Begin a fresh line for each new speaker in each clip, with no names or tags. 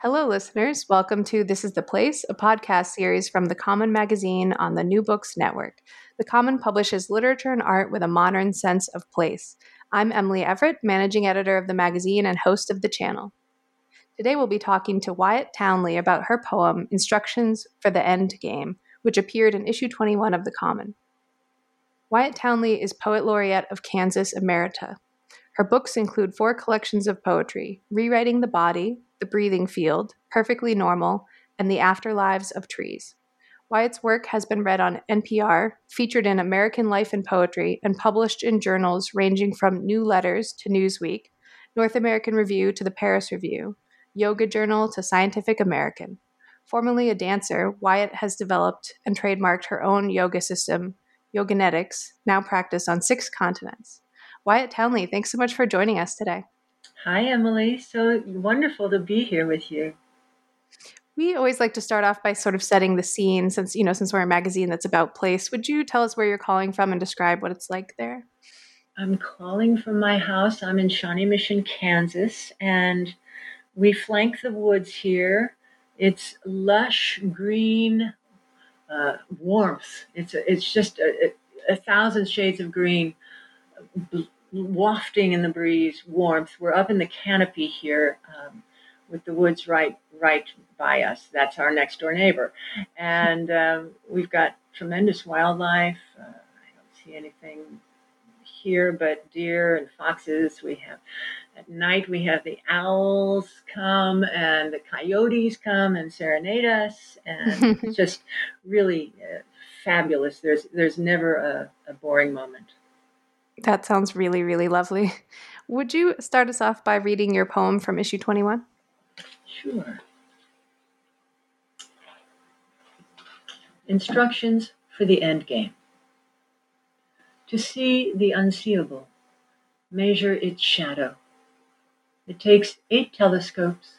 Hello, listeners. Welcome to This is the Place, a podcast series from The Common Magazine on the New Books Network. The Common publishes literature and art with a modern sense of place. I'm Emily Everett, managing editor of the magazine and host of the channel. Today we'll be talking to Wyatt Townley about her poem, Instructions for the End Game, which appeared in issue 21 of The Common. Wyatt Townley is Poet Laureate of Kansas Emerita. Her books include four collections of poetry Rewriting the Body, The Breathing Field, Perfectly Normal, and The Afterlives of Trees. Wyatt's work has been read on NPR, featured in American Life in Poetry, and published in journals ranging from New Letters to Newsweek, North American Review to the Paris Review, Yoga Journal to Scientific American. Formerly a dancer, Wyatt has developed and trademarked her own yoga system, Yoganetics, now practiced on six continents. Wyatt Townley, thanks so much for joining us today.
Hi, Emily. So wonderful to be here with you.
We always like to start off by sort of setting the scene since, you know, since we're a magazine that's about place. Would you tell us where you're calling from and describe what it's like there?
I'm calling from my house. I'm in Shawnee Mission, Kansas, and we flank the woods here. It's lush green uh, warmth. It's a, it's just a, a, thousand shades of green wafting in the breeze, warmth. We're up in the canopy here um, with the woods right right by us. That's our next door neighbor, and um, we've got tremendous wildlife. Uh, I don't see anything here but deer and foxes. We have at night we have the owls come and the coyotes come and serenade us, and it's just really uh, fabulous. There's there's never a, a boring moment.
That sounds really, really lovely. Would you start us off by reading your poem from issue 21?
Sure. Instructions for the end game. To see the unseeable, measure its shadow. It takes eight telescopes,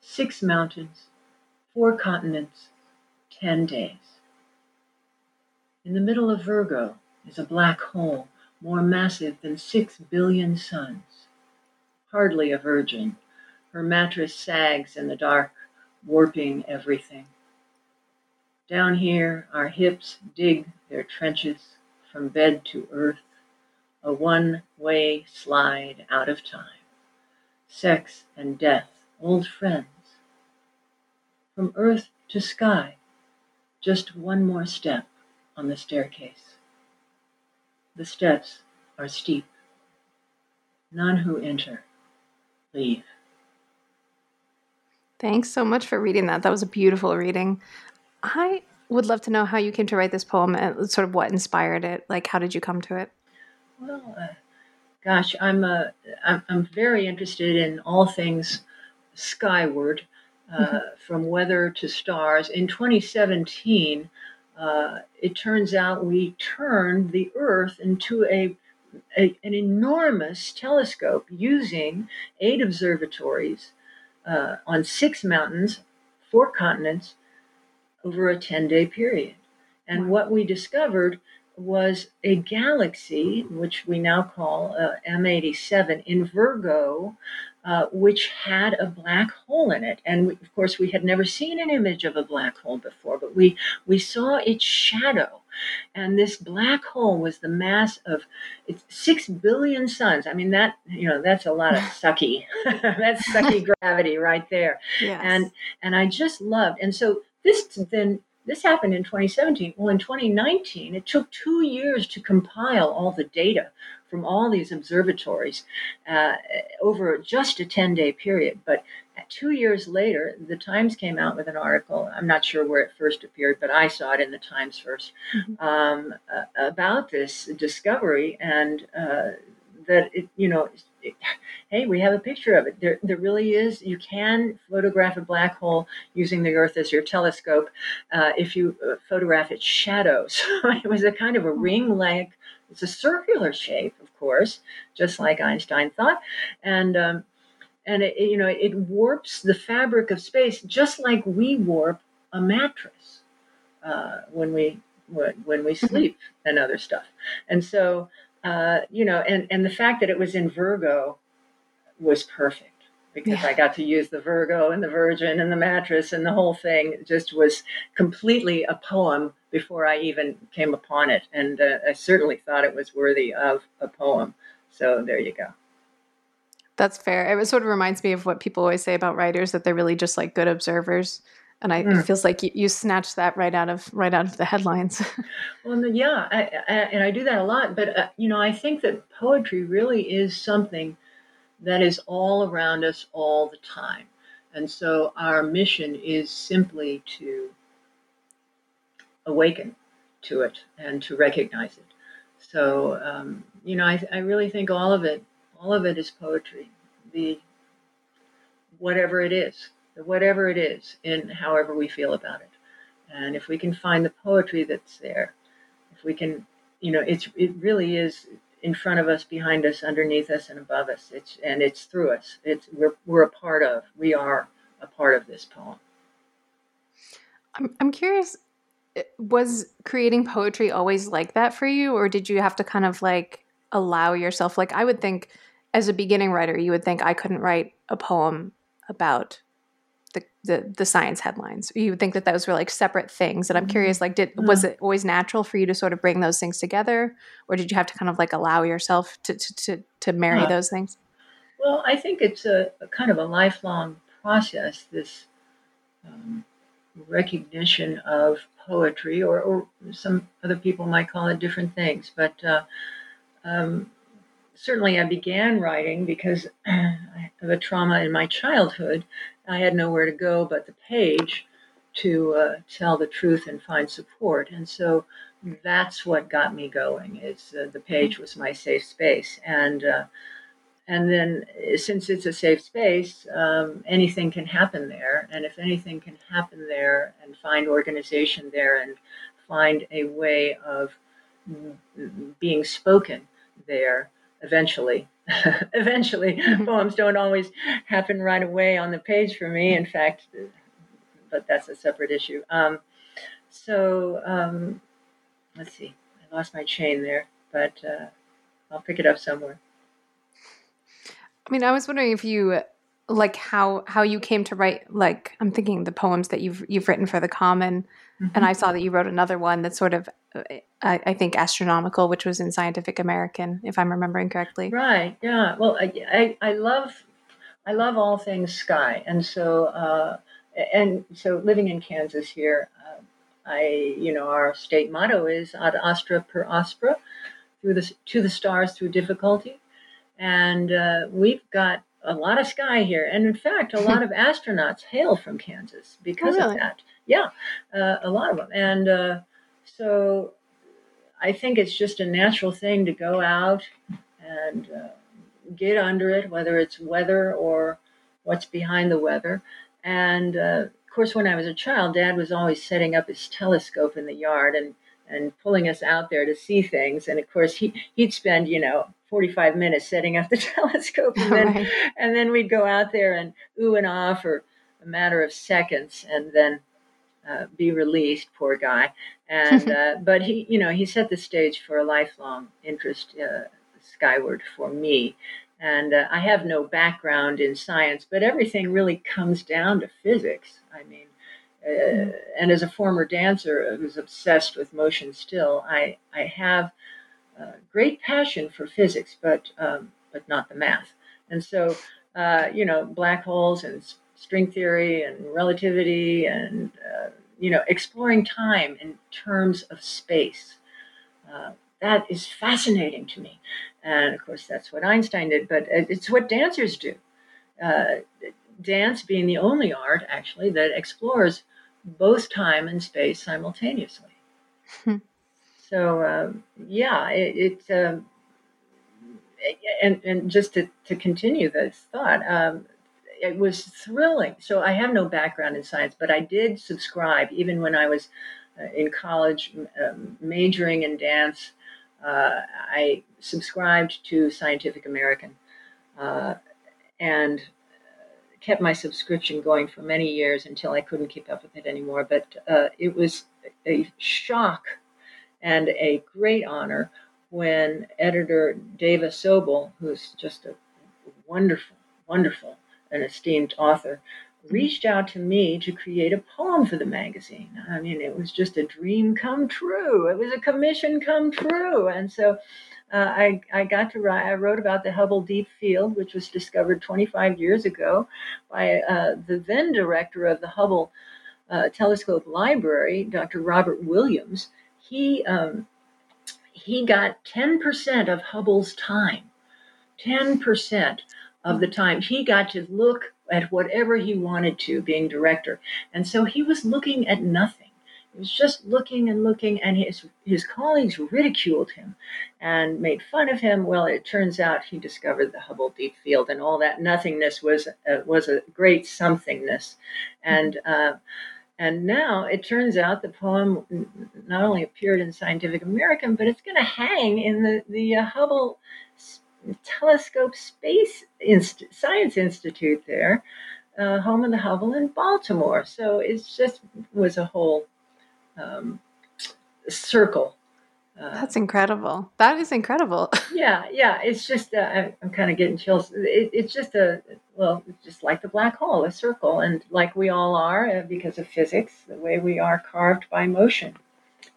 six mountains, four continents, ten days. In the middle of Virgo is a black hole more massive than six billion suns. Hardly a virgin, her mattress sags in the dark, warping everything. Down here, our hips dig their trenches from bed to earth, a one way slide out of time. Sex and death, old friends. From earth to sky, just one more step on the staircase. The steps are steep. None who enter leave.
Thanks so much for reading that. That was a beautiful reading. I would love to know how you came to write this poem and sort of what inspired it. Like, how did you come to it?
Well, uh, gosh, I'm, uh, I'm, I'm very interested in all things skyward, uh, mm-hmm. from weather to stars. In 2017, uh, it turns out we turned the Earth into a, a an enormous telescope using eight observatories uh, on six mountains, four continents, over a 10 day period. And what we discovered was a galaxy, which we now call uh, M87, in Virgo, uh, which had a black hole in it. And we, of course, we had never seen an image of a black hole before, but we, we saw its shadow. And this black hole was the mass of it's six billion suns. I mean, that, you know, that's a lot of sucky. that's sucky gravity right there. Yes. And, and I just loved, and so this then this happened in 2017. Well, in 2019, it took two years to compile all the data from all these observatories uh, over just a 10 day period. But two years later, the Times came out with an article. I'm not sure where it first appeared, but I saw it in the Times 1st mm-hmm. um, uh, about this discovery and uh, that it, you know, hey, we have a picture of it. There, there really is. You can photograph a black hole using the Earth as your telescope uh, if you uh, photograph its shadows. it was a kind of a ring like, it's a circular shape, of course, just like Einstein thought. And, um, and it, you know, it warps the fabric of space just like we warp a mattress uh, when we when, when we mm-hmm. sleep and other stuff. And so, uh, you know, and, and the fact that it was in Virgo was perfect because yeah. I got to use the Virgo and the Virgin and the mattress and the whole thing just was completely a poem before I even came upon it. And uh, I certainly thought it was worthy of a poem. So there you go.
That's fair. It sort of reminds me of what people always say about writers that they're really just like good observers and I, mm. it feels like you, you snatched that right out of right out of the headlines.
well, yeah, I, I, and I do that a lot. But uh, you know, I think that poetry really is something that is all around us all the time, and so our mission is simply to awaken to it and to recognize it. So um, you know, I, I really think all of it, all of it is poetry. The whatever it is whatever it is, in however we feel about it. And if we can find the poetry that's there, if we can, you know, it's it really is in front of us, behind us, underneath us, and above us. It's and it's through us. It's we're we're a part of. We are a part of this poem.
I'm I'm curious. Was creating poetry always like that for you, or did you have to kind of like allow yourself? Like I would think, as a beginning writer, you would think I couldn't write a poem about the, the, the science headlines you would think that those were like separate things and i'm mm-hmm. curious like did yeah. was it always natural for you to sort of bring those things together or did you have to kind of like allow yourself to to to, to marry yeah. those things
well i think it's a, a kind of a lifelong process this um, recognition of poetry or, or some other people might call it different things but uh, um, certainly I began writing because of a trauma in my childhood I had nowhere to go but the page to uh, tell the truth and find support. And so that's what got me going. Is uh, the page was my safe space, and uh, and then uh, since it's a safe space, um, anything can happen there. And if anything can happen there, and find organization there, and find a way of being spoken there, eventually eventually. Mm-hmm. Poems don't always happen right away on the page for me. In fact, but that's a separate issue. Um, so um, let's see. I lost my chain there, but uh, I'll pick it up somewhere.
I mean, I was wondering if you like how how you came to write like I'm thinking the poems that you've you've written for the common. Mm-hmm. and I saw that you wrote another one that's sort of uh, I, I, think astronomical which was in Scientific American if I'm remembering correctly.
Right yeah. Well I I, I love I love all things sky. And so uh, and so living in Kansas here uh, I you know our state motto is ad astra per aspera through the to the stars through difficulty and uh, we've got a lot of sky here. And in fact, a lot of astronauts hail from Kansas because oh, really? of that. Yeah, uh, a lot of them. And uh, so I think it's just a natural thing to go out and uh, get under it, whether it's weather or what's behind the weather. And uh, of course, when I was a child, Dad was always setting up his telescope in the yard and and pulling us out there to see things. And of course, he he'd spend you know 45 minutes setting up the telescope, and then right. and then we'd go out there and ooh and ah for a matter of seconds, and then uh, be released. Poor guy. And uh, but he, you know, he set the stage for a lifelong interest uh, skyward for me. And uh, I have no background in science, but everything really comes down to physics. I mean, uh, and as a former dancer who's obsessed with motion still, I, I have great passion for physics, but, um, but not the math. And so, uh, you know, black holes and string theory and relativity and, uh, you know, exploring time in terms of space. Uh, that is fascinating to me. And of course, that's what Einstein did, but it's what dancers do. Uh, dance being the only art, actually, that explores both time and space simultaneously. So um, yeah, it, it um, and and just to, to continue this thought, um, it was thrilling. So I have no background in science, but I did subscribe even when I was uh, in college, um, majoring in dance. Uh, I subscribed to Scientific American uh, and kept my subscription going for many years until I couldn't keep up with it anymore. But uh, it was a shock and a great honor when editor Dava Sobel, who's just a wonderful, wonderful and esteemed author, reached out to me to create a poem for the magazine. I mean, it was just a dream come true. It was a commission come true. And so uh, I, I got to write, I wrote about the Hubble Deep Field, which was discovered 25 years ago by uh, the then director of the Hubble uh, Telescope Library, Dr. Robert Williams. He, um, he got 10% of Hubble's time. 10% of the time. He got to look at whatever he wanted to, being director. And so he was looking at nothing. He was just looking and looking, and his his colleagues ridiculed him and made fun of him. Well, it turns out he discovered the Hubble Deep Field, and all that nothingness was uh, was a great somethingness, and. Uh, and now it turns out the poem not only appeared in Scientific American, but it's going to hang in the the uh, Hubble Telescope Space Inst- Science Institute there, uh, home of the Hubble in Baltimore. So it just was a whole um, circle.
Uh, That's incredible. That is incredible.
yeah, yeah. It's just uh, I'm, I'm kind of getting chills. It, it's just a well, just like the black hole, a circle, and like we all are uh, because of physics, the way we are carved by motion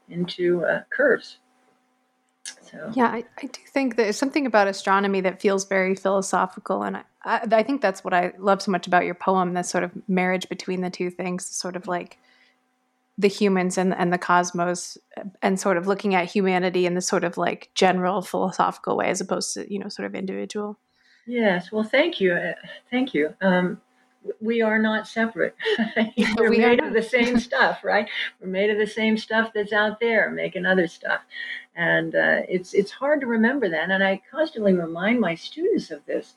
into uh, curves.
So yeah, I, I do think there's something about astronomy that feels very philosophical, and I, I, I think that's what I love so much about your poem. This sort of marriage between the two things, sort of like the humans and and the cosmos and sort of looking at humanity in this sort of like general philosophical way as opposed to you know sort of individual
yes well thank you uh, thank you um, we are not separate we're we made of the same stuff right we're made of the same stuff that's out there making other stuff and uh, it's it's hard to remember that and i constantly remind my students of this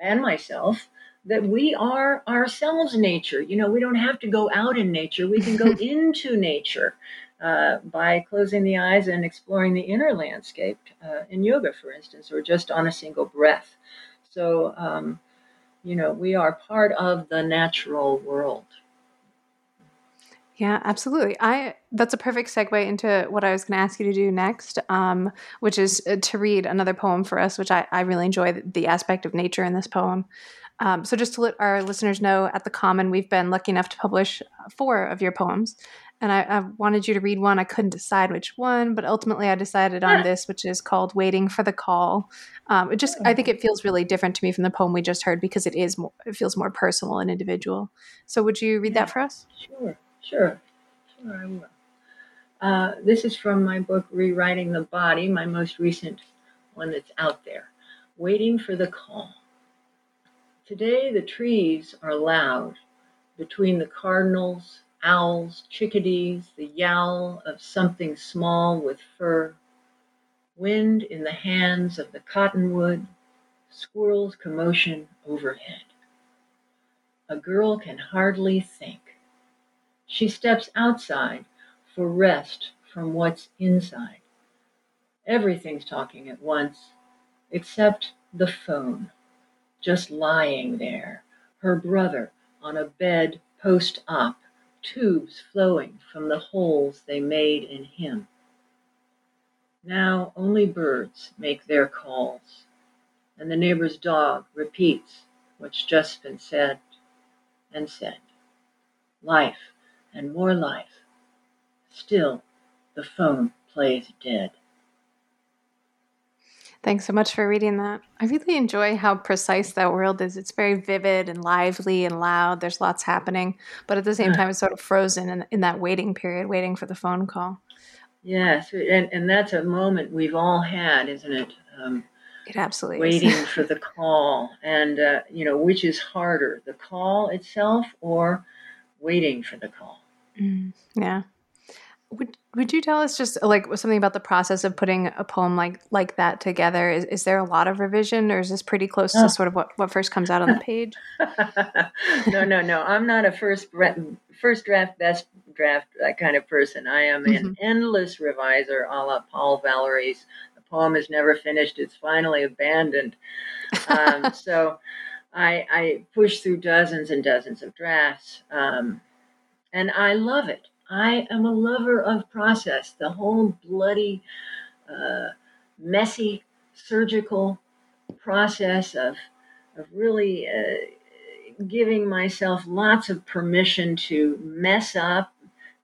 and myself that we are ourselves nature. You know, we don't have to go out in nature, we can go into nature. Uh, by closing the eyes and exploring the inner landscape uh, in yoga, for instance, or just on a single breath. So, um, you know, we are part of the natural world.
Yeah, absolutely. I that's a perfect segue into what I was going to ask you to do next, um, which is uh, to read another poem for us, which I, I really enjoy the, aspect of nature in this poem. Um, so, just to let our listeners know, at the Common, we've been lucky enough to publish uh, four of your poems. And I, I, wanted you to read one. I couldn't decide which one, but ultimately I decided on this, which is called "Waiting for the Call." Um, it just, I think it feels really different to me from the poem we just heard because it is, more, it feels more personal and individual. So, would you read that for us?
Sure, sure, sure. I will. Uh, this is from my book "Rewriting the Body," my most recent one that's out there. Waiting for the call. Today the trees are loud between the cardinals, owls, chickadees, the yowl of something small with fur, wind in the hands of the cottonwood, squirrels' commotion overhead. A girl can hardly think. She steps outside for rest from what's inside. Everything's talking at once, except the phone just lying there, her brother on a bed post op, tubes flowing from the holes they made in him. Now only birds make their calls, and the neighbor's dog repeats what's just been said and said. Life and more life. Still, the phone plays dead.
Thanks so much for reading that. I really enjoy how precise that world is. It's very vivid and lively and loud. There's lots happening, but at the same time, it's sort of frozen in, in that waiting period, waiting for the phone call.
Yes, and, and that's a moment we've all had, isn't it?
Um, it absolutely
waiting for the call, and uh, you know which is harder, the call itself or waiting for the call.
Mm, yeah. Would Would you tell us just like something about the process of putting a poem like like that together? Is, is there a lot of revision, or is this pretty close oh. to sort of what, what first comes out on the page?
no, no, no. I'm not a first first draft, best draft that kind of person. I am mm-hmm. an endless reviser, a la Paul Valery's. The poem is never finished; it's finally abandoned. Um, so. I, I push through dozens and dozens of drafts, um, and I love it. I am a lover of process. The whole bloody, uh, messy surgical process of of really uh, giving myself lots of permission to mess up,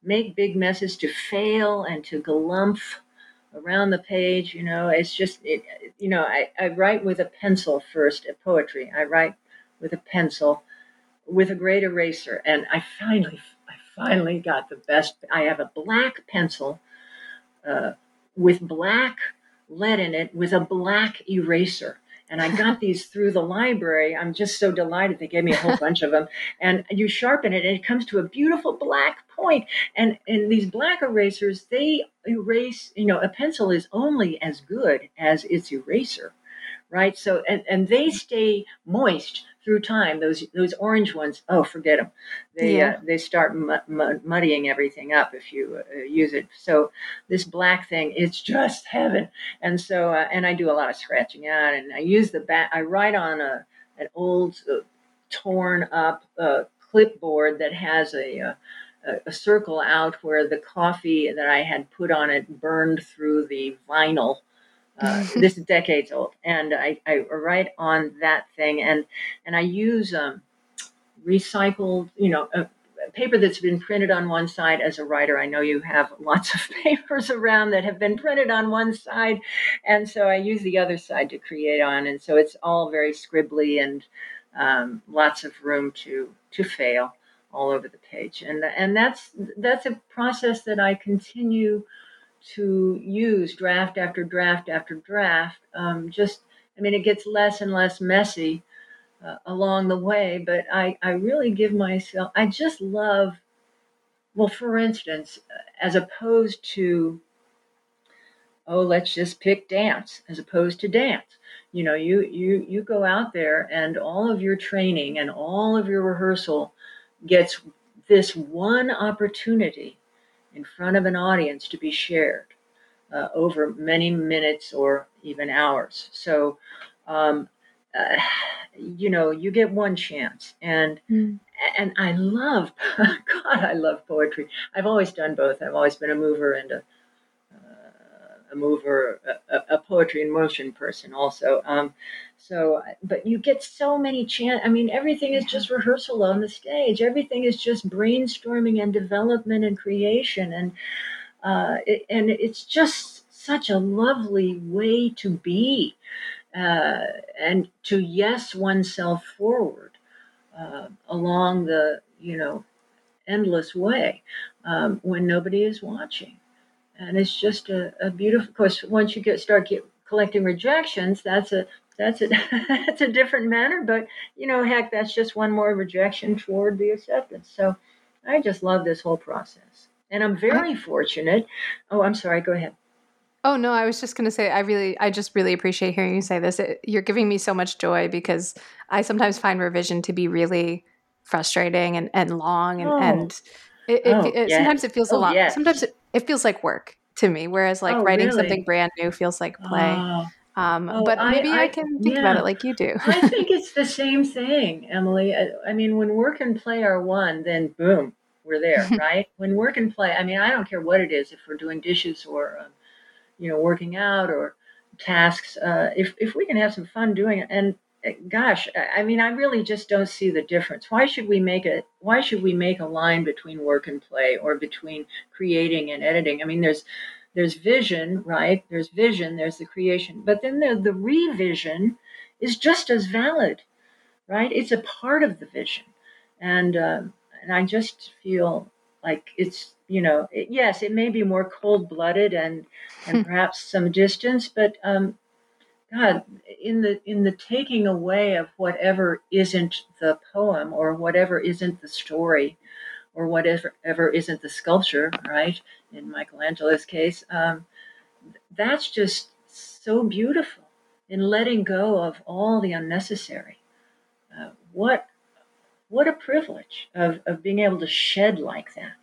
make big messes, to fail, and to galumph around the page. You know, it's just it. You know, I, I write with a pencil first. At poetry, I write with a pencil, with a great eraser, and I finally finally got the best. I have a black pencil uh, with black lead in it with a black eraser. And I got these through the library. I'm just so delighted. They gave me a whole bunch of them. And you sharpen it, and it comes to a beautiful black point. And and these black erasers, they erase. You know, a pencil is only as good as its eraser, right? So and and they stay moist through time, those those orange ones, oh, forget them. They yeah. uh, they start muddying everything up if you uh, use it. So this black thing, it's just heaven. And so, uh, and I do a lot of scratching out, and I use the back. I write on a an old, uh, torn up uh, clipboard that has a, uh, a a circle out where the coffee that I had put on it burned through the vinyl uh, this is decades old, and I, I write on that thing, and and I use um, recycled, you know, a, a paper that's been printed on one side. As a writer, I know you have lots of papers around that have been printed on one side, and so I use the other side to create on, and so it's all very scribbly and um, lots of room to to fail all over the page, and and that's that's a process that I continue to use draft after draft after draft. Um, just, I mean, it gets less and less messy uh, along the way, but I, I really give myself, I just love, well, for instance, as opposed to, oh, let's just pick dance, as opposed to dance. You know, you, you, you go out there and all of your training and all of your rehearsal gets this one opportunity in front of an audience to be shared uh, over many minutes or even hours. So, um, uh, you know, you get one chance, and mm. and I love, God, I love poetry. I've always done both. I've always been a mover and a uh, a mover, a, a, poetry in motion person also. Um, so, but you get so many chance. I mean, everything is just rehearsal on the stage. Everything is just brainstorming and development and creation, and uh, it, and it's just such a lovely way to be, uh, and to yes oneself forward uh, along the you know endless way um, when nobody is watching, and it's just a, a beautiful. Of course, once you get start get collecting rejections, that's a that's a that's a different manner. But you know, heck, that's just one more rejection toward the acceptance. So I just love this whole process, and I'm very fortunate. Oh, I'm sorry. Go ahead.
Oh no, I was just going to say I really I just really appreciate hearing you say this. It, you're giving me so much joy because I sometimes find revision to be really frustrating and, and long and, oh. and it, it, oh, yes. sometimes it feels a oh, lot yes. sometimes it, it feels like work to me whereas like oh, writing really? something brand new feels like play. Oh. Um, oh, but maybe I, I, I can think yeah. about it like you do.
I think it's the same thing, Emily. I, I, mean, when work and play are one, then boom, we're there, right? when work and play, I mean, I don't care what it is, if we're doing dishes or, um, you know, working out or tasks, uh, if, if we can have some fun doing it. And uh, gosh, I mean, I really just don't see the difference. Why should we make it? Why should we make a line between work and play or between creating and editing? I mean, there's, there's vision, right? There's vision, there's the creation. But then the, the revision is just as valid, right? It's a part of the vision. And, uh, and I just feel like it's, you know, it, yes, it may be more cold blooded and, and perhaps some distance, but um, God, in the in the taking away of whatever isn't the poem or whatever isn't the story, or whatever ever isn't the sculpture, right? In Michelangelo's case, um, that's just so beautiful in letting go of all the unnecessary. Uh, what what a privilege of, of being able to shed like that.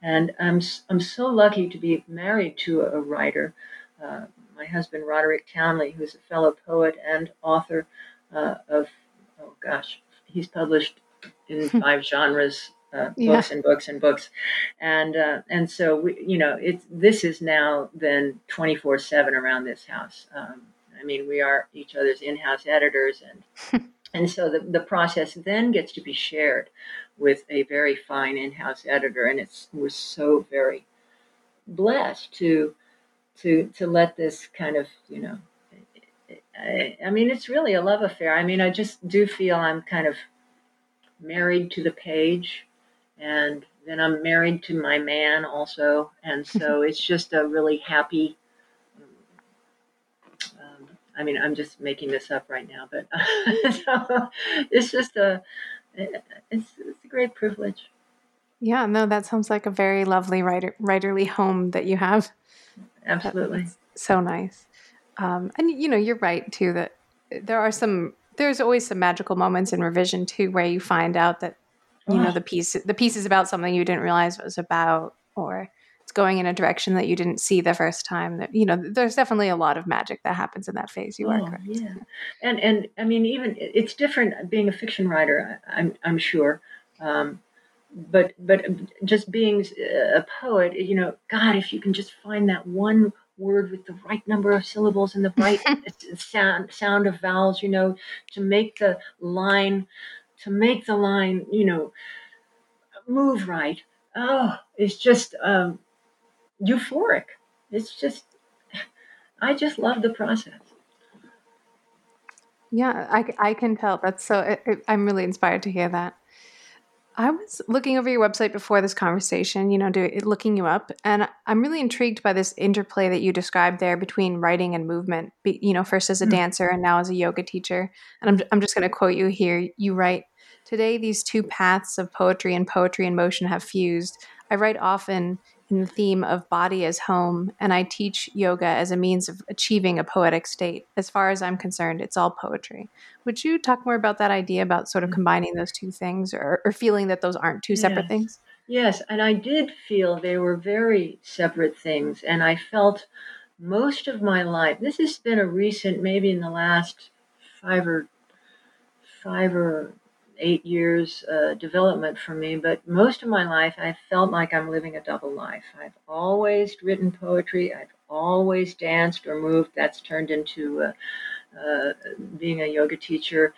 And I'm, I'm so lucky to be married to a, a writer. Uh, my husband, Roderick Townley, who's a fellow poet and author uh, of, oh gosh, he's published in five genres uh, books yeah. and books and books, and uh, and so we, you know, it's this is now then twenty four seven around this house. Um, I mean, we are each other's in house editors, and and so the the process then gets to be shared with a very fine in house editor, and it's we're so very blessed to to to let this kind of you know. I, I mean, it's really a love affair. I mean, I just do feel I'm kind of married to the page and then I'm married to my man also, and so it's just a really happy. Um, I mean, I'm just making this up right now, but so it's just a it's it's a great privilege.
Yeah, no, that sounds like a very lovely writer writerly home that you have.
Absolutely,
so nice. Um, and you know, you're right too that there are some. There's always some magical moments in revision too, where you find out that you know the piece the piece is about something you didn't realize it was about or it's going in a direction that you didn't see the first time that you know there's definitely a lot of magic that happens in that phase you oh, are correct.
yeah. And and i mean even it's different being a fiction writer i'm i'm sure um, but but just being a poet you know god if you can just find that one word with the right number of syllables and the right sound sound of vowels you know to make the line to make the line, you know, move right. Oh, it's just um, euphoric. It's just, I just love the process.
Yeah, I, I can tell. That's so, it, it, I'm really inspired to hear that. I was looking over your website before this conversation, you know, do, looking you up, and I'm really intrigued by this interplay that you described there between writing and movement. Be, you know, first as a mm. dancer and now as a yoga teacher. And I'm I'm just going to quote you here. You write, "Today, these two paths of poetry and poetry in motion have fused. I write often in the theme of body as home, and I teach yoga as a means of achieving a poetic state. As far as I'm concerned, it's all poetry. Would you talk more about that idea about sort of mm-hmm. combining those two things or, or feeling that those aren't two separate
yes.
things?
Yes, and I did feel they were very separate things, and I felt most of my life. This has been a recent, maybe in the last five or five or eight years uh, development for me, but most of my life I felt like I'm living a double life. I've always written poetry, I've always danced or moved. That's turned into uh, uh, being a yoga teacher.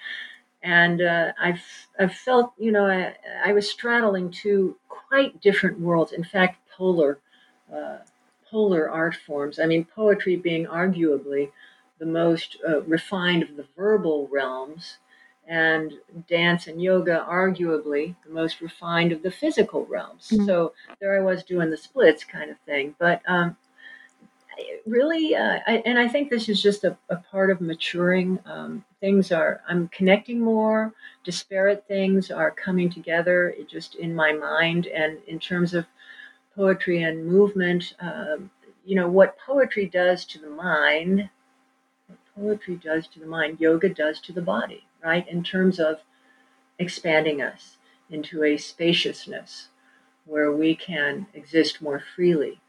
And uh, I've, I've felt, you know, I, I, was straddling two quite different worlds. In fact, polar, uh, polar art forms. I mean, poetry being arguably the most uh, refined of the verbal realms, and dance and yoga arguably the most refined of the physical realms. Mm-hmm. so there i was doing the splits kind of thing. But um, really uh, I, and i think this is just a, a part of maturing um, things are i'm connecting more disparate things are coming together just in my mind. And in terms of poetry and movement um, you know what poetry does to the mind what poetry does to the mind yoga does to the body right? In terms of expanding us into a spaciousness where we can exist more freely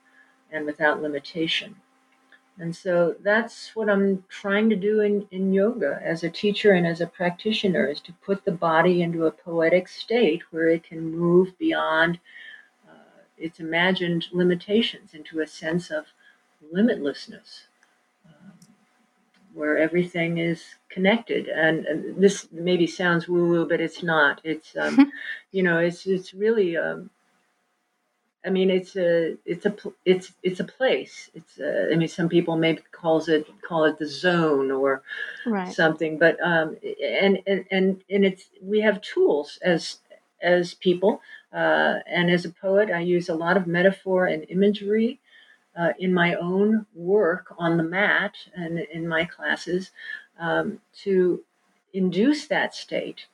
and without limitation. And so that's what I'm trying to do in, in yoga as a teacher and as a practitioner is to put the body into a poetic state where it can move beyond uh, its imagined limitations into a sense of limitlessness where everything is connected. And, and this maybe sounds woo woo, but it's not. It's, um, you know, it's, it's really, um, I mean, it's a, it's a, it's, it's a place. It's, a, I mean, some people maybe calls it, call it the zone or right. something, but, um, and, and, and, and it's, we have tools as, as people, uh, and as a poet, I use a lot of metaphor and imagery uh, in my own work on the mat and in my classes um, to induce that state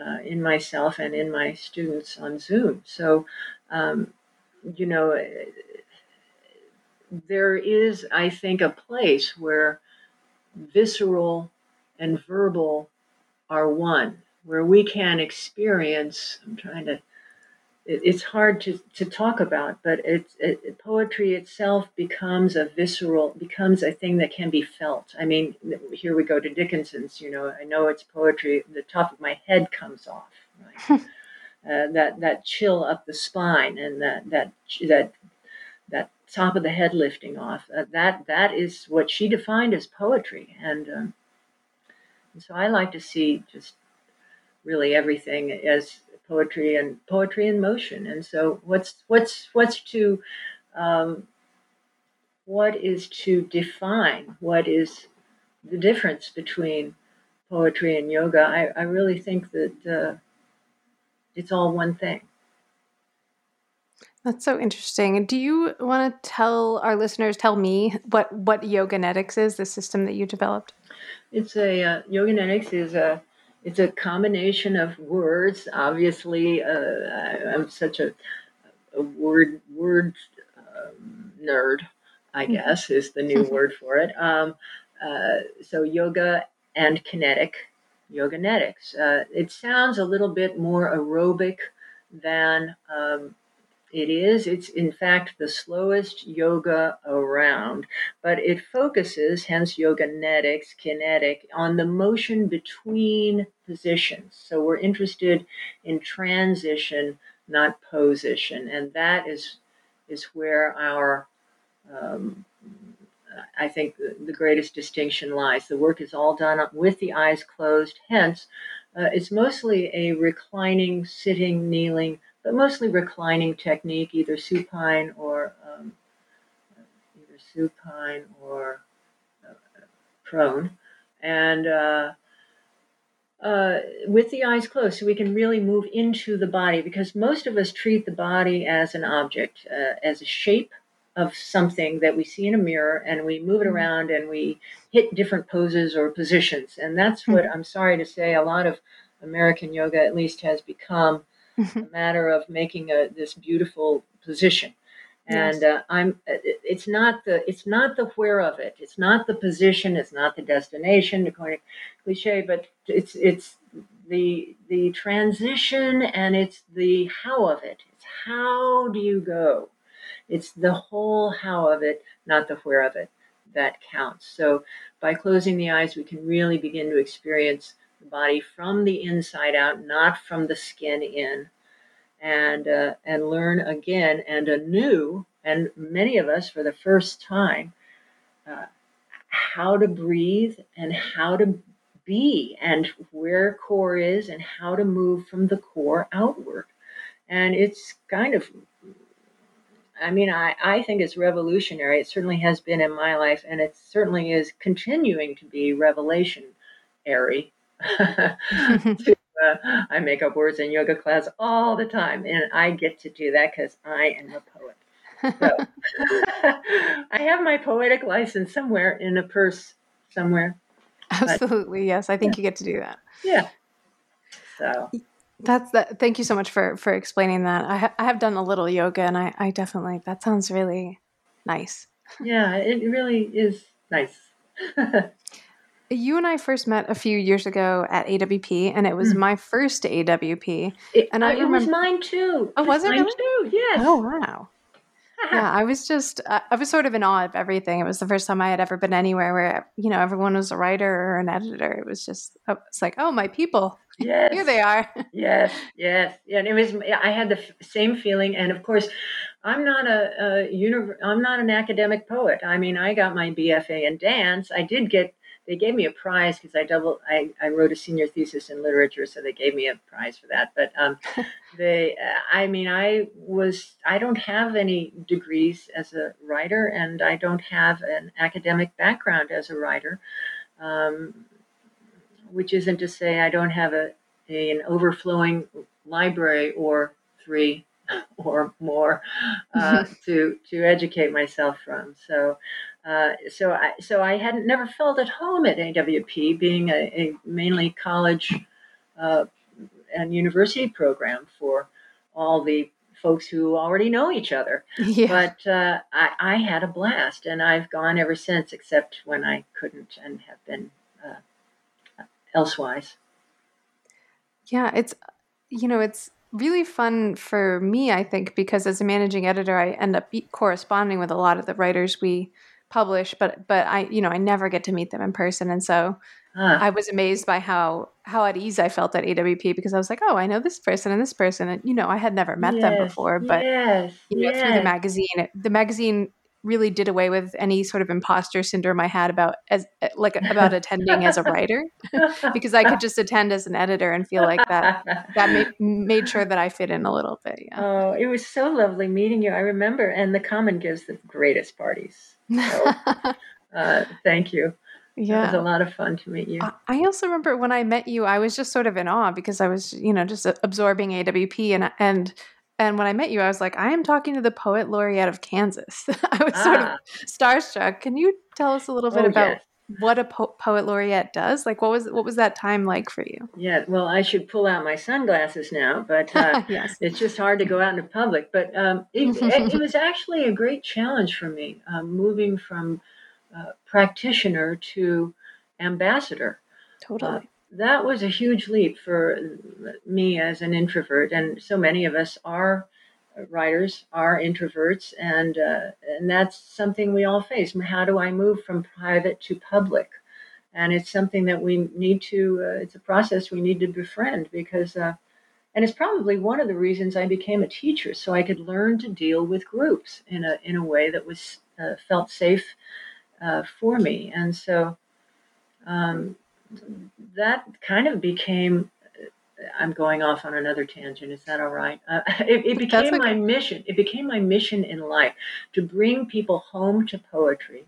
uh, in myself and in my students on Zoom. So, um, you know, there is, I think, a place where visceral and verbal are one, where we can experience. I'm trying to. It, it's hard to, to talk about, but it's it, poetry itself becomes a visceral, becomes a thing that can be felt. I mean, here we go to Dickinson's. You know, I know it's poetry. The top of my head comes off. Right? uh, that that chill up the spine and that that that that top of the head lifting off. Uh, that that is what she defined as poetry, and, um, and so I like to see just really everything as poetry and poetry in motion. And so, what's what's what's to um, what is to define what is the difference between poetry and yoga? I, I really think that uh, it's all one thing.
That's so interesting. Do you want to tell our listeners, tell me what what Yoganetics is, the system that you developed?
It's a uh, Yoganetics is a it's a combination of words. Obviously, uh, I, am such a, a, word word um, nerd. I mm-hmm. guess is the new word for it. Um, uh, so yoga and kinetic, yoganetics. Uh, it sounds a little bit more aerobic than um, it is. It's in fact the slowest yoga around, but it focuses, hence yoganetics, kinetic, on the motion between positions. So we're interested in transition, not position, and that is is where our um, I think the, greatest distinction lies. The work is all done with the eyes closed. Hence, uh, it's mostly a reclining, sitting, kneeling but mostly reclining technique, either supine or um, either supine or uh, prone, and uh, uh, with the eyes closed, so we can really move into the body because most of us treat the body as an object, uh, as a shape of something that we see in a mirror, and we move it mm-hmm. around and we hit different poses or positions, and that's what mm-hmm. I'm sorry to say. A lot of American yoga, at least, has become a matter of making a, this beautiful position. And yes. uh, I'm. It's not the. It's not the where of it. It's not the position. It's not the destination. According to cliche, but it's it's the the transition and it's the how of it. It's how do you go? It's the whole how of it, not the where of it, that counts. So by closing the eyes, we can really begin to experience the body from the inside out, not from the skin in, and uh, and learn again and anew, and many of us for the first time, uh, how to breathe and how to be, and where core is, and how to move from the core outward. And it's kind of I mean, I, I think it's revolutionary. It certainly has been in my life, and it certainly is continuing to be revelationary to, uh, I make up words in yoga class all the time, and I get to do that because I am a poet. So, I have my poetic license somewhere in a purse somewhere.
Absolutely, but, yes. I think yeah. you get to do that.
Yeah. So
that's that. Thank you so much for for explaining that. I, ha- I have done a little yoga, and I I definitely that sounds really nice.
Yeah, it really is nice.
You and I first met a few years ago at AWP, and it was mm. my first AWP.
It, and I it remember, was mine too.
Oh, was it?
Mine too. Yes.
Oh, wow. yeah, I was just, uh, I was sort of in awe of everything. It was the first time I had ever been anywhere where, you know, everyone was a writer or an editor. It was just, it's like, oh, my people.
Yes.
Here they are.
yes, yes. Yeah, and it was, I had the f- same feeling. And of course, I'm not a, a univ- I'm not an academic poet. I mean, I got my BFA in dance. I did get they gave me a prize because I double I, I wrote a senior thesis in literature, so they gave me a prize for that. But um, they, I mean, I was I don't have any degrees as a writer, and I don't have an academic background as a writer, um, which isn't to say I don't have a, a an overflowing library or three or more uh, to to educate myself from. So uh, so I so I hadn't never felt at home at AWP, being a, a mainly college uh, and university program for all the folks who already know each other.
Yeah.
But uh, I, I had a blast, and I've gone ever since, except when I couldn't and have been uh, elsewise.
Yeah, it's you know, it's really fun for me, I think, because as a managing editor, I end up be- corresponding with a lot of the writers we publish, but but I you know I never get to meet them in person, and so
Ah,
I was amazed by how how at ease I felt at AWP because I was like, oh, I know this person and this person, and you know I had never met them before, but
yes,
you know through the magazine, it, the magazine really did away with any sort of imposter syndrome I had about as like about attending as a writer because I could just attend as an editor and feel like that that made, made sure that I fit in a little bit. Yeah.
Oh, it was so lovely meeting you. I remember, and the Common gives the greatest parties. So, uh, thank you. It was a lot of fun to meet you.
I also remember when I met you, I was just sort of in awe because I was, you know, just absorbing AWP and and and when I met you, I was like, I am talking to the poet laureate of Kansas. I was sort of
Ah,
starstruck. Can you tell us a little bit
oh
about
yes,
what a po- poet laureate does? Like, what was what was that time like for you?
yeah. Well, I should pull out my sunglasses now, but uh,
yes.
it's just hard to go out in public. But um, it, it, it was actually a great challenge for me, um, moving from uh, practitioner to ambassador. Uh,
totally.
that was a huge leap for me as an introvert, and so many of us are writers, are introverts, and uh, and that's something we all face. How do I move from private to public? And it's something that we need to. Uh, it's a process we need to befriend because. Uh, and it's probably one of the reasons I became a teacher, so I could learn to deal with groups in a in a way that was uh, felt safe uh, for me. And so um, that kind of became i'm going off on another tangent. Is that all right? Uh, it, it became my mission it became my mission in life to bring people home to poetry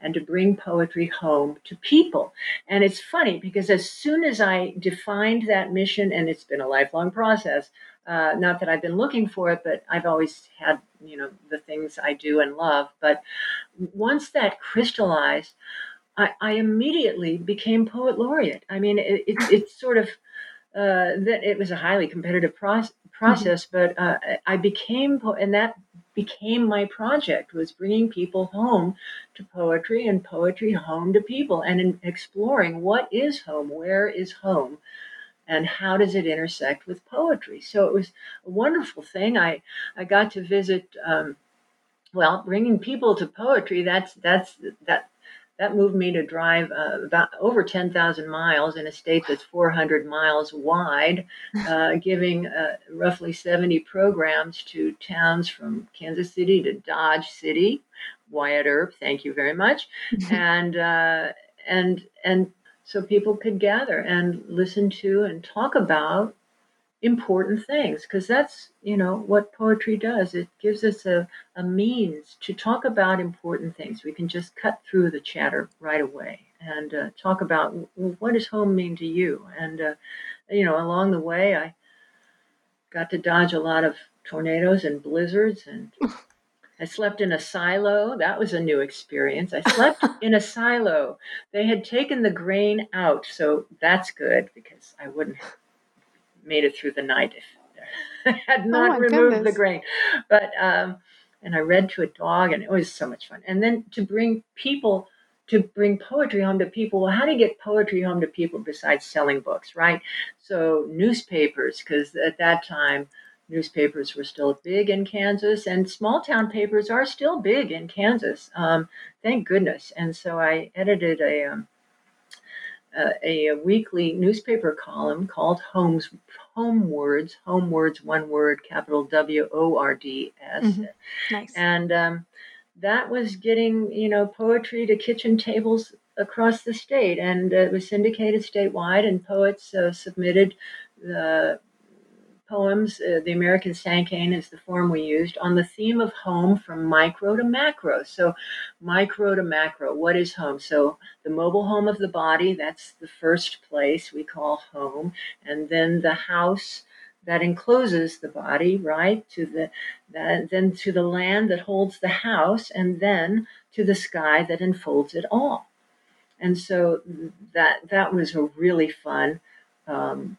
and to bring poetry home to people. And it's funny because as soon as i defined that mission and it's been a lifelong process uh, not that i've been looking for it but i've always had you know the things i do and love. But once that crystallized I, I immediately became poet laureate. I mean, it, it, it's sort of uh, that it was a highly competitive proce- process, but uh, I became, po- and that became my project was bringing people home to poetry and poetry home to people and in exploring what is home, where is home, and how does it intersect with poetry. So it was a wonderful thing. I I got to visit. Um, well, bringing people to poetry. That's that's that that moved me to drive uh, about over 10,000 miles in a state that's 400 miles wide, uh, giving uh, roughly 70 programs to towns from Kansas City to Dodge City. Wyatt Earp, thank you very much, and uh, and and so people could gather and listen to and talk about important things because that's you know what poetry does it gives us a, a means to talk about important things we can just cut through the chatter right away and uh, talk about w- what does home mean to you and uh, you know along the way i got to dodge a lot of tornadoes and blizzards and I slept in a silo. That was a new experience. I slept in a silo. They had taken the grain out, so that's good because I wouldn't have made it through the night if I had
Oh
not
my
removed the grain. But um, and I read to a dog, and it was so much fun. And then to bring people to bring poetry home to people. Well, how do you get poetry home to people besides selling books, right? So newspapers, because at that time newspapers were still big in Kansas, and small town papers are still big in Kansas. Um, thank goodness. And so I edited a um, a, a weekly newspaper column called Homes Home Words, Home Words, one word, capital W O R D S,
Mhm. Nice.
and um, that was getting you know poetry to kitchen tables across the state, and it was syndicated statewide, and poets uh, submitted the poems. Uh, the American Cinquain is the form we used on the theme of home from micro to macro. So, micro to macro, what is home? So, the mobile home of the body, that's the first place we call home, and then the house that encloses the body, right? To the that, then to the land that holds the house, and then to the sky that enfolds it all. And so that that was a really fun um,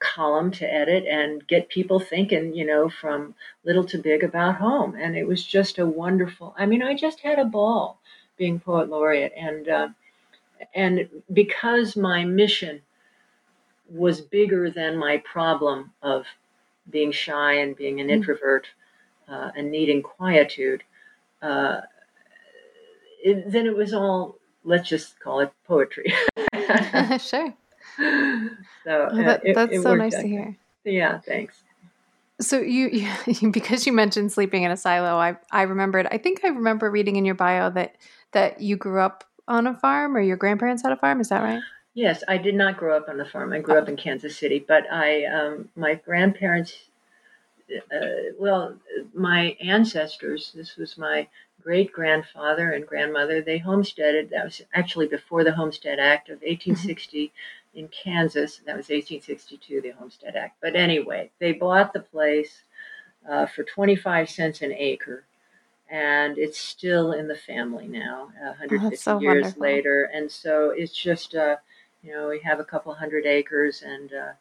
column to edit and get people thinking, you know, from little to big about home. And it was just a wonderful. I mean, I just had a ball being poet laureate, and uh, and because my mission was bigger than my problem of being shy and being an
Mm.
introvert uh, and needing quietude. Uh, it, then it was all let's just call it poetry.
sure.
so
Well,
uh,
that,
it-
that's
it
so nice
out
to hear.
Yeah, thanks.
So you, you because you mentioned sleeping in a silo, I I remembered. I think I remember reading in your bio that that you grew up on a farm or your grandparents had a farm. Is that right?
Yes, I did not grow up on the farm. I grew up in Kansas City, but I, um, my grandparents, uh, well, my ancestors. This was my great grandfather and grandmother. They homesteaded. That was actually before the Homestead Act of 1860 in Kansas. That was 1862, the Homestead Act. But anyway, they bought the place uh, for 25 cents an acre. And it's still in the family now, 150
so
years
wonderful.
later. And so it's just, uh, you know, we have a couple hundred acres, and uh,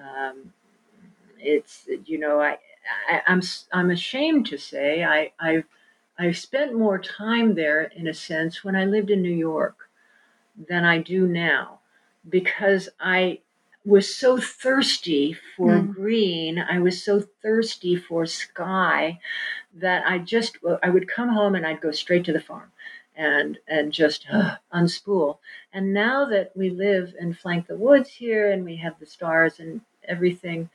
um, it's, you know, I, I, I'm, s- I'm ashamed to say I, I've, I've spent more time there in a sense when I lived in New York than I do now because I was so thirsty for
Mm.
green. I was so thirsty for sky that I just I would come home and I'd go straight to the farm and and just uh, unspool. And now that we live and flank the woods here and we have the stars and everything,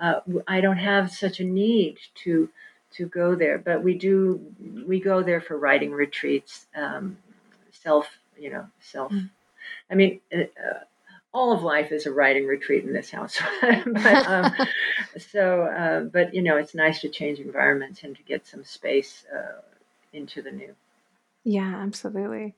uh, I don't have such a need to to go there. But we do we go there for writing retreats, um, self you know self.
Mm.
I mean. Uh, all of life is a writing retreat in this house, but um, so uh, but you know it's nice to change environments and to get some space uh, into the new.
Yeah, absolutely.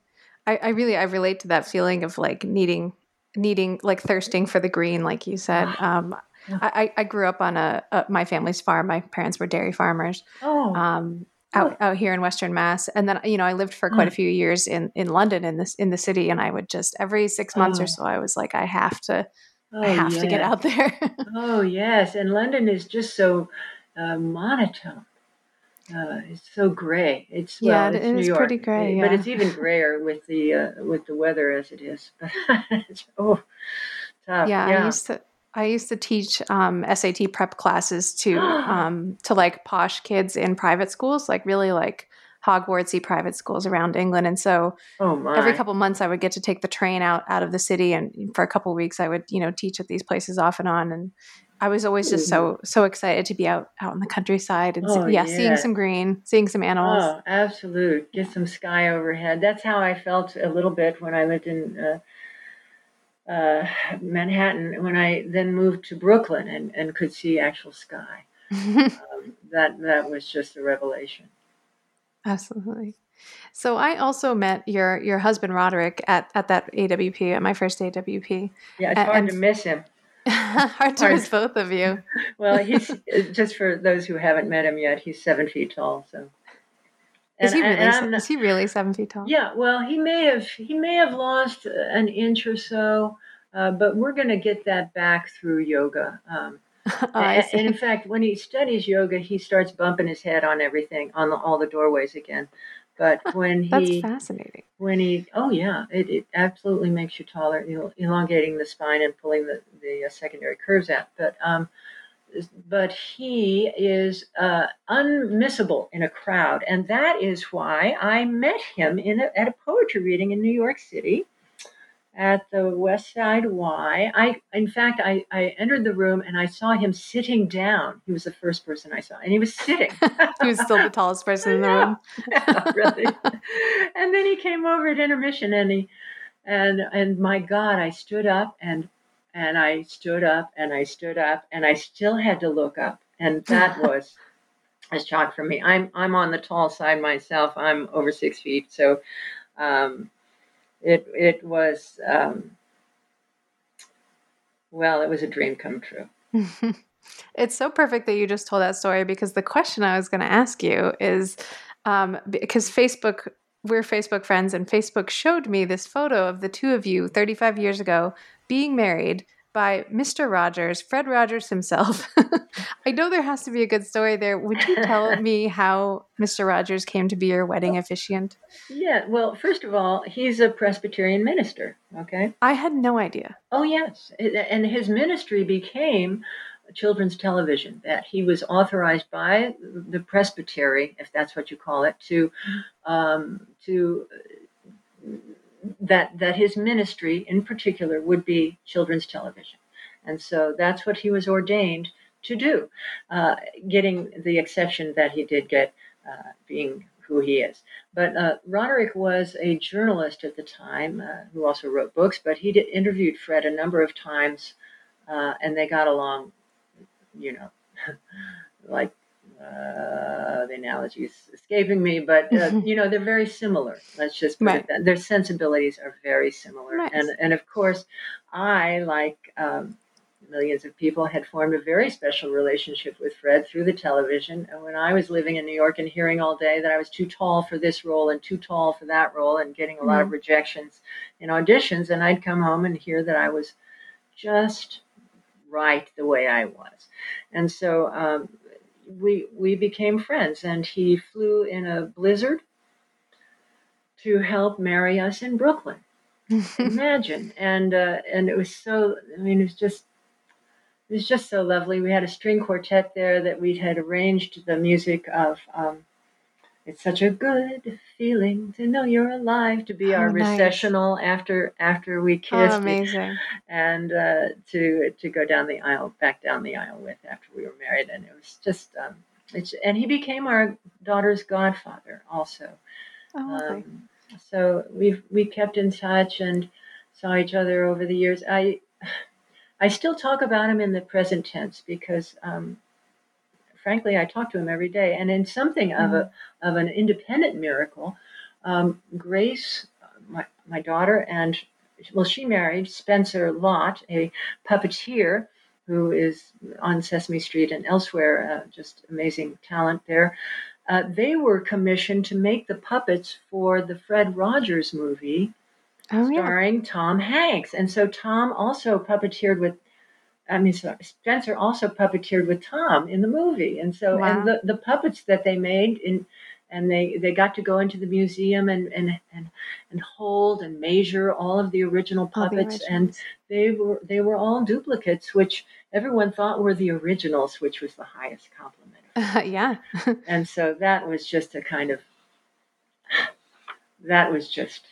I, I really I relate to that feeling of like needing needing like thirsting for the green, like you said. Um, I, I I grew up on a, a my family's farm. My parents were dairy farmers.
Oh,
um, out, out here in Western Mass. And then, you know, I lived for quite a few years in, in London in this, in the city. And I would just, every six months
Oh.
or so, I was like, I have to,
oh,
I have to get out there.
Oh yes, and London is just so uh, monotone. Uh, it's so gray. It's well,
Yeah, it
it's New York,
pretty gray,
but it's even grayer with the uh, with the weather as it is. it's, oh, tough.
yeah,
Yeah,
I used to, I used to teach um, SAT prep classes to, um, to like posh kids in private schools, like really like Hogwartsy private schools around England. And so
oh my.
every couple months I would get to take the train out out of the city and for a couple weeks I would you know teach at these places off and on and I was always just so so excited to be out out in the countryside and see-
Oh,
yeah, seeing some green seeing some animals
Oh, absolute. Get some sky overhead. That's how I felt a little bit when I lived in uh, uh, Manhattan. When I then moved to Brooklyn and, and could see actual sky, um, that that was just a revelation.
absolutely so I also met your your husband Roderick at at that AWP at my first AWP
Yeah, it's
A-
hard
and-
to miss him.
hard to
Hard.
miss both of you
Well, he's just for those who haven't met him yet. He's seven feet tall. So
is he really
and
is he really seven feet tall
Yeah, well, he may have he may have lost an inch or so, uh, but we're going to get that back through yoga. Um,
oh, I
and,
see.
and in fact, when he studies yoga, he starts bumping his head on everything, on the, all the doorways again. But when he that's
fascinating
when he oh yeah, it, it absolutely makes you taller, el- elongating the spine and pulling the the uh, secondary curves out. But um, but he is uh, unmissable in a crowd, and that is why I met him in a, at a poetry reading in New York City at the West Side Y. I, in fact, I, I entered the room and I saw him sitting down. He was the first person I saw, and he was sitting.
he was still the tallest person in the room
Yeah, really. and then he came over at intermission, and he, and and my God, I stood up and and I stood up and I stood up and I still had to look up, and that was a shock for me. I'm I'm on the tall side myself. I'm over six feet, so um, it it was um, well, it was a dream come true.
it's so perfect that you just told that story because the question I was going to ask you is um, because Facebook, we're Facebook friends, and Facebook showed me this photo of the two of you 35 years ago being married, by Mr. Rogers, Fred Rogers himself. I know there has to be a good story there. Would you tell me how Mr. Rogers came to be your wedding officiant?
Yeah, well, first of all, he's a Presbyterian minister, okay?
I had no idea.
Oh, yes. And his ministry became children's television that he was authorized by the presbytery if that's what you call it to um, to that that his ministry in particular would be children's television. And so that's what he was ordained to do uh, getting the exception that he did get uh, being who he is. But uh, roderick was a journalist at the time uh, who also wrote books but he did, interviewed fred a number of times uh, and they got along you know, like uh, the analogy is escaping me, but uh, you know they're very similar. Let's just put
Right.
it that their sensibilities are very similar,
Nice.
and and of course, I like um, millions of people had formed a very special relationship with Fred through the television. And when I was living in New York and hearing all day that I was too tall for this role and too tall for that role, and getting a lot of rejections in auditions, and I'd come home and hear that I was just right the way I was. And so um, we we became friends, and he flew in a blizzard to help marry us in Brooklyn. Imagine, and uh, and it was so. I mean, it was just it was just so lovely. We had a string quartet there that we had arranged the music of. Um, it's such a good feeling to know you're alive. To be our
Oh, nice.
recessional after after we kissed, oh,
amazing.
and uh, to to go down the aisle, back down the aisle with after we were married, and it was just, um, it's, and he became our daughter's godfather also.
Oh.
Um, so we we kept in touch and saw each other over the years. I I still talk about him in the present tense because, um, frankly, I talk to him every day, and in something of a of an independent miracle, um, Grace, my my daughter, and well, she married Spencer Lott, a puppeteer who is on Sesame Street and elsewhere, uh, just amazing talent there. Uh, they were commissioned to make the puppets for the Fred Rogers movie
oh, yeah.
starring Tom Hanks. And so Tom also puppeteered with, I mean, Spencer also puppeteered with Tom in the movie. And so,
Wow.
and the, the puppets that they made in, and they, they got to go into the museum and, and, and, and hold and measure all of the original
All the
puppets. and they were, they were all duplicates, which everyone thought were the originals, which was the highest compliment.
yeah.
And so that was just a kind of, that was just,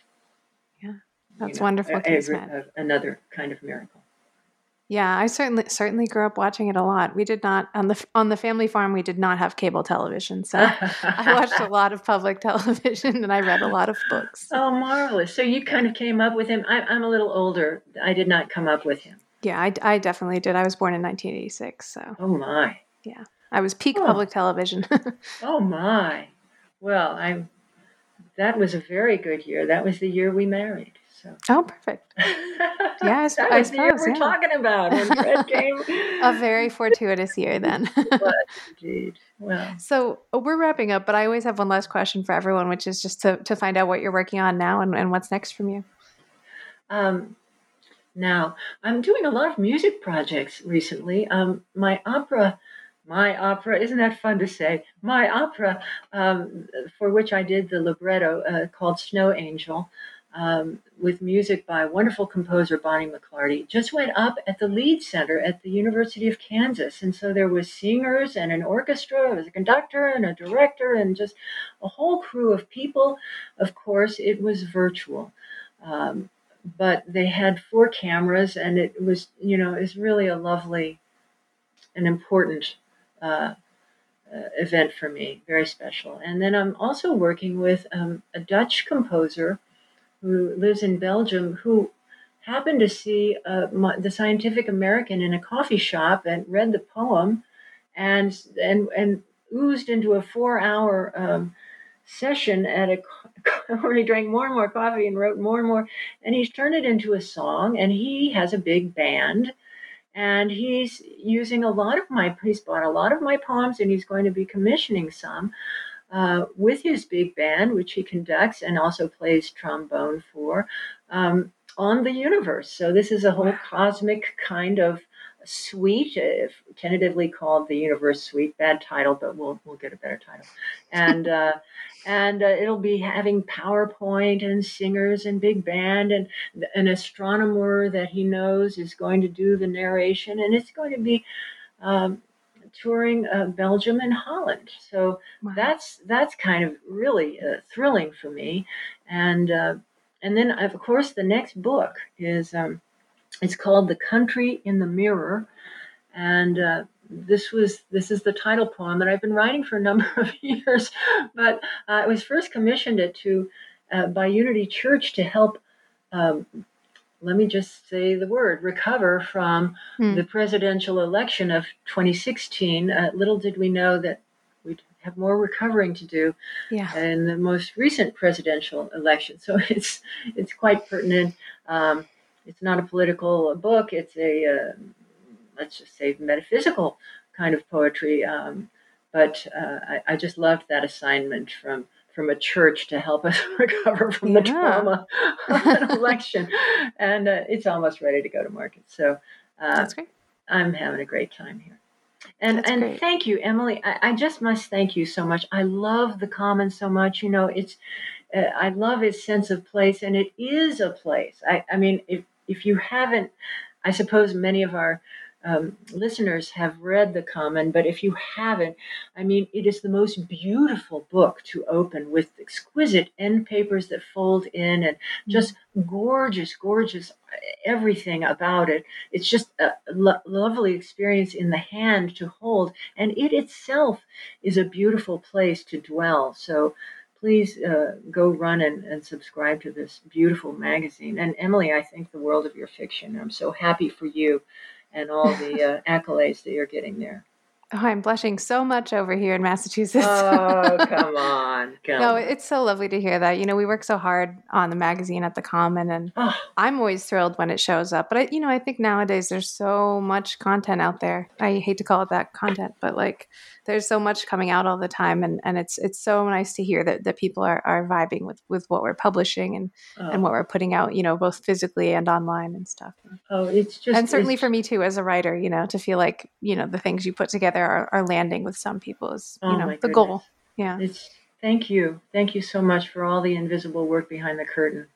Yeah,
you
that's
know,
wonderful,
a- a- a- another kind of miracle.
Yeah, I certainly certainly grew up watching it a lot. We did not on the on the family farm. We did not have cable television, so I watched a lot of public television and I read a lot of books.
Oh, marvelous! So you kind of came up with him. I, I'm a little older. I did not come up with him.
Yeah, I, I definitely did. I was born in 1986, so
Oh my!
Yeah, I was peak
Oh.
public television.
Oh my! Well, I'm. That was a very good year. That was the year we married. So
oh, perfect. Yeah, I s-
that
I
was the year we're
yeah.
talking about.
A very fortuitous year then.
indeed. Well,
so uh, we're wrapping up, but I always have one last question for everyone, which is just to, to find out what you're working on now and, and what's next from you.
Um, now, I'm doing a lot of music projects recently. Um, my opera, my opera, isn't that fun to say? My opera, um, for which I did the libretto uh, called Snow Angel, um, with music by wonderful composer Bonnie McClarty, just went up at the Lied Center at the University of Kansas. And so there was singers and an orchestra, there was a conductor and a director, and just a whole crew of people. Of course, it was virtual. Um, but they had four cameras and it was you know it's really a lovely and important uh, uh, event for me very special and then i'm also working with um, a dutch composer who lives in belgium who happened to see uh, my, the scientific american in a coffee shop and read the poem and and and oozed into a four hour um, session at a where he drank more and more coffee and wrote more and more and he's turned it into a song and he has a big band and he's using a lot of my he's bought a lot of my poems and he's going to be commissioning some uh, with his big band which he conducts and also plays trombone for um, on the universe. So this is a whole cosmic kind of suite, uh, tentatively called the Universe Suite. Bad title, but we'll we'll get a better title. And uh, and uh, it'll be having PowerPoint and singers and big band and an astronomer that he knows is going to do the narration, and it's going to be. Um, touring uh, Belgium and Holland, so wow. that's that's kind of really uh, thrilling for me, and uh, and then of course the next book is um, it's called The Country in the Mirror. And uh, this was this is the title poem that I've been writing for a number of years, but uh, I was first commissioned it to uh, by Unity Church to help. Um, let me just say the word recover from hmm. the presidential election of 2016. Uh, little did we know that we'd have more recovering to do yeah. in the most recent presidential election. So it's it's quite pertinent. Um, it's not a political book. It's a uh, let's just say metaphysical kind of poetry. Um, but uh, I, I, just loved that assignment from from a church to help us recover from yeah. the trauma of an election, and uh, it's almost ready to go to market. So uh,
that's great.
I'm having a great time here. And That's and great. thank you, Emily. I, I, just must thank you so much. I love the Commons so much. You know, it's uh, I love its sense of place, and it is a place. I, I mean, if if you haven't, I suppose many of our um, listeners have read The Common, but if you haven't, I mean, it is the most beautiful book to open with exquisite end papers that fold in and mm-hmm. just gorgeous, gorgeous everything about it. It's just a lo- lovely experience in the hand to hold, and it itself is a beautiful place to dwell. So, please uh, go run and, and subscribe to this beautiful magazine. And Emily, I think the world of your fiction. I'm so happy for you and all the uh, accolades that you're getting there.
Oh, I'm blushing so much over here in Massachusetts.
oh, come on. Come
no, it's so lovely to hear that. You know, we work so hard on the magazine at the Common, and oh. I'm always thrilled when it shows up. But, I, you know, I think nowadays there's so much content out there. I hate to call it that content, but like there's so much coming out all the time. And, and it's it's so nice to hear that, that people are, are vibing with, with what we're publishing and, oh. and what oh. we're putting out, you know, both physically and online and stuff.
Oh, it's just.
And certainly for me too, as a writer, you know, to feel like, you know, the things you put together are, are landing with some people is you oh know the goodness. goal. Yeah.
It's thank you. Thank you so much for all the invisible work behind the curtain.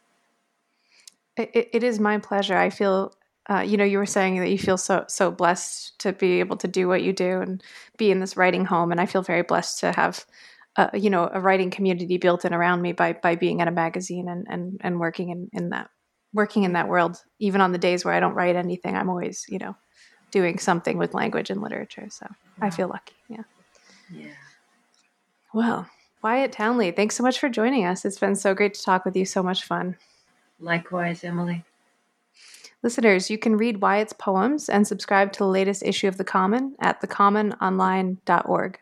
It, it is my pleasure. I feel uh, you know you were saying that you feel so so blessed to be able to do what you do and be in this writing home and i feel very blessed to have uh, you know a writing community built in around me by by being at a magazine and and and working in in that working in that world. Even on the days where i don't write anything i'm always you know doing something with language and literature. So wow. I feel lucky. Yeah.
Yeah.
Well, Wyatt Townley, thanks so much for joining us. It's been so great to talk with you. So much fun.
Likewise, Emily.
Listeners, you can read Wyatt's poems and subscribe to the latest issue of The Common at thecommononline.org.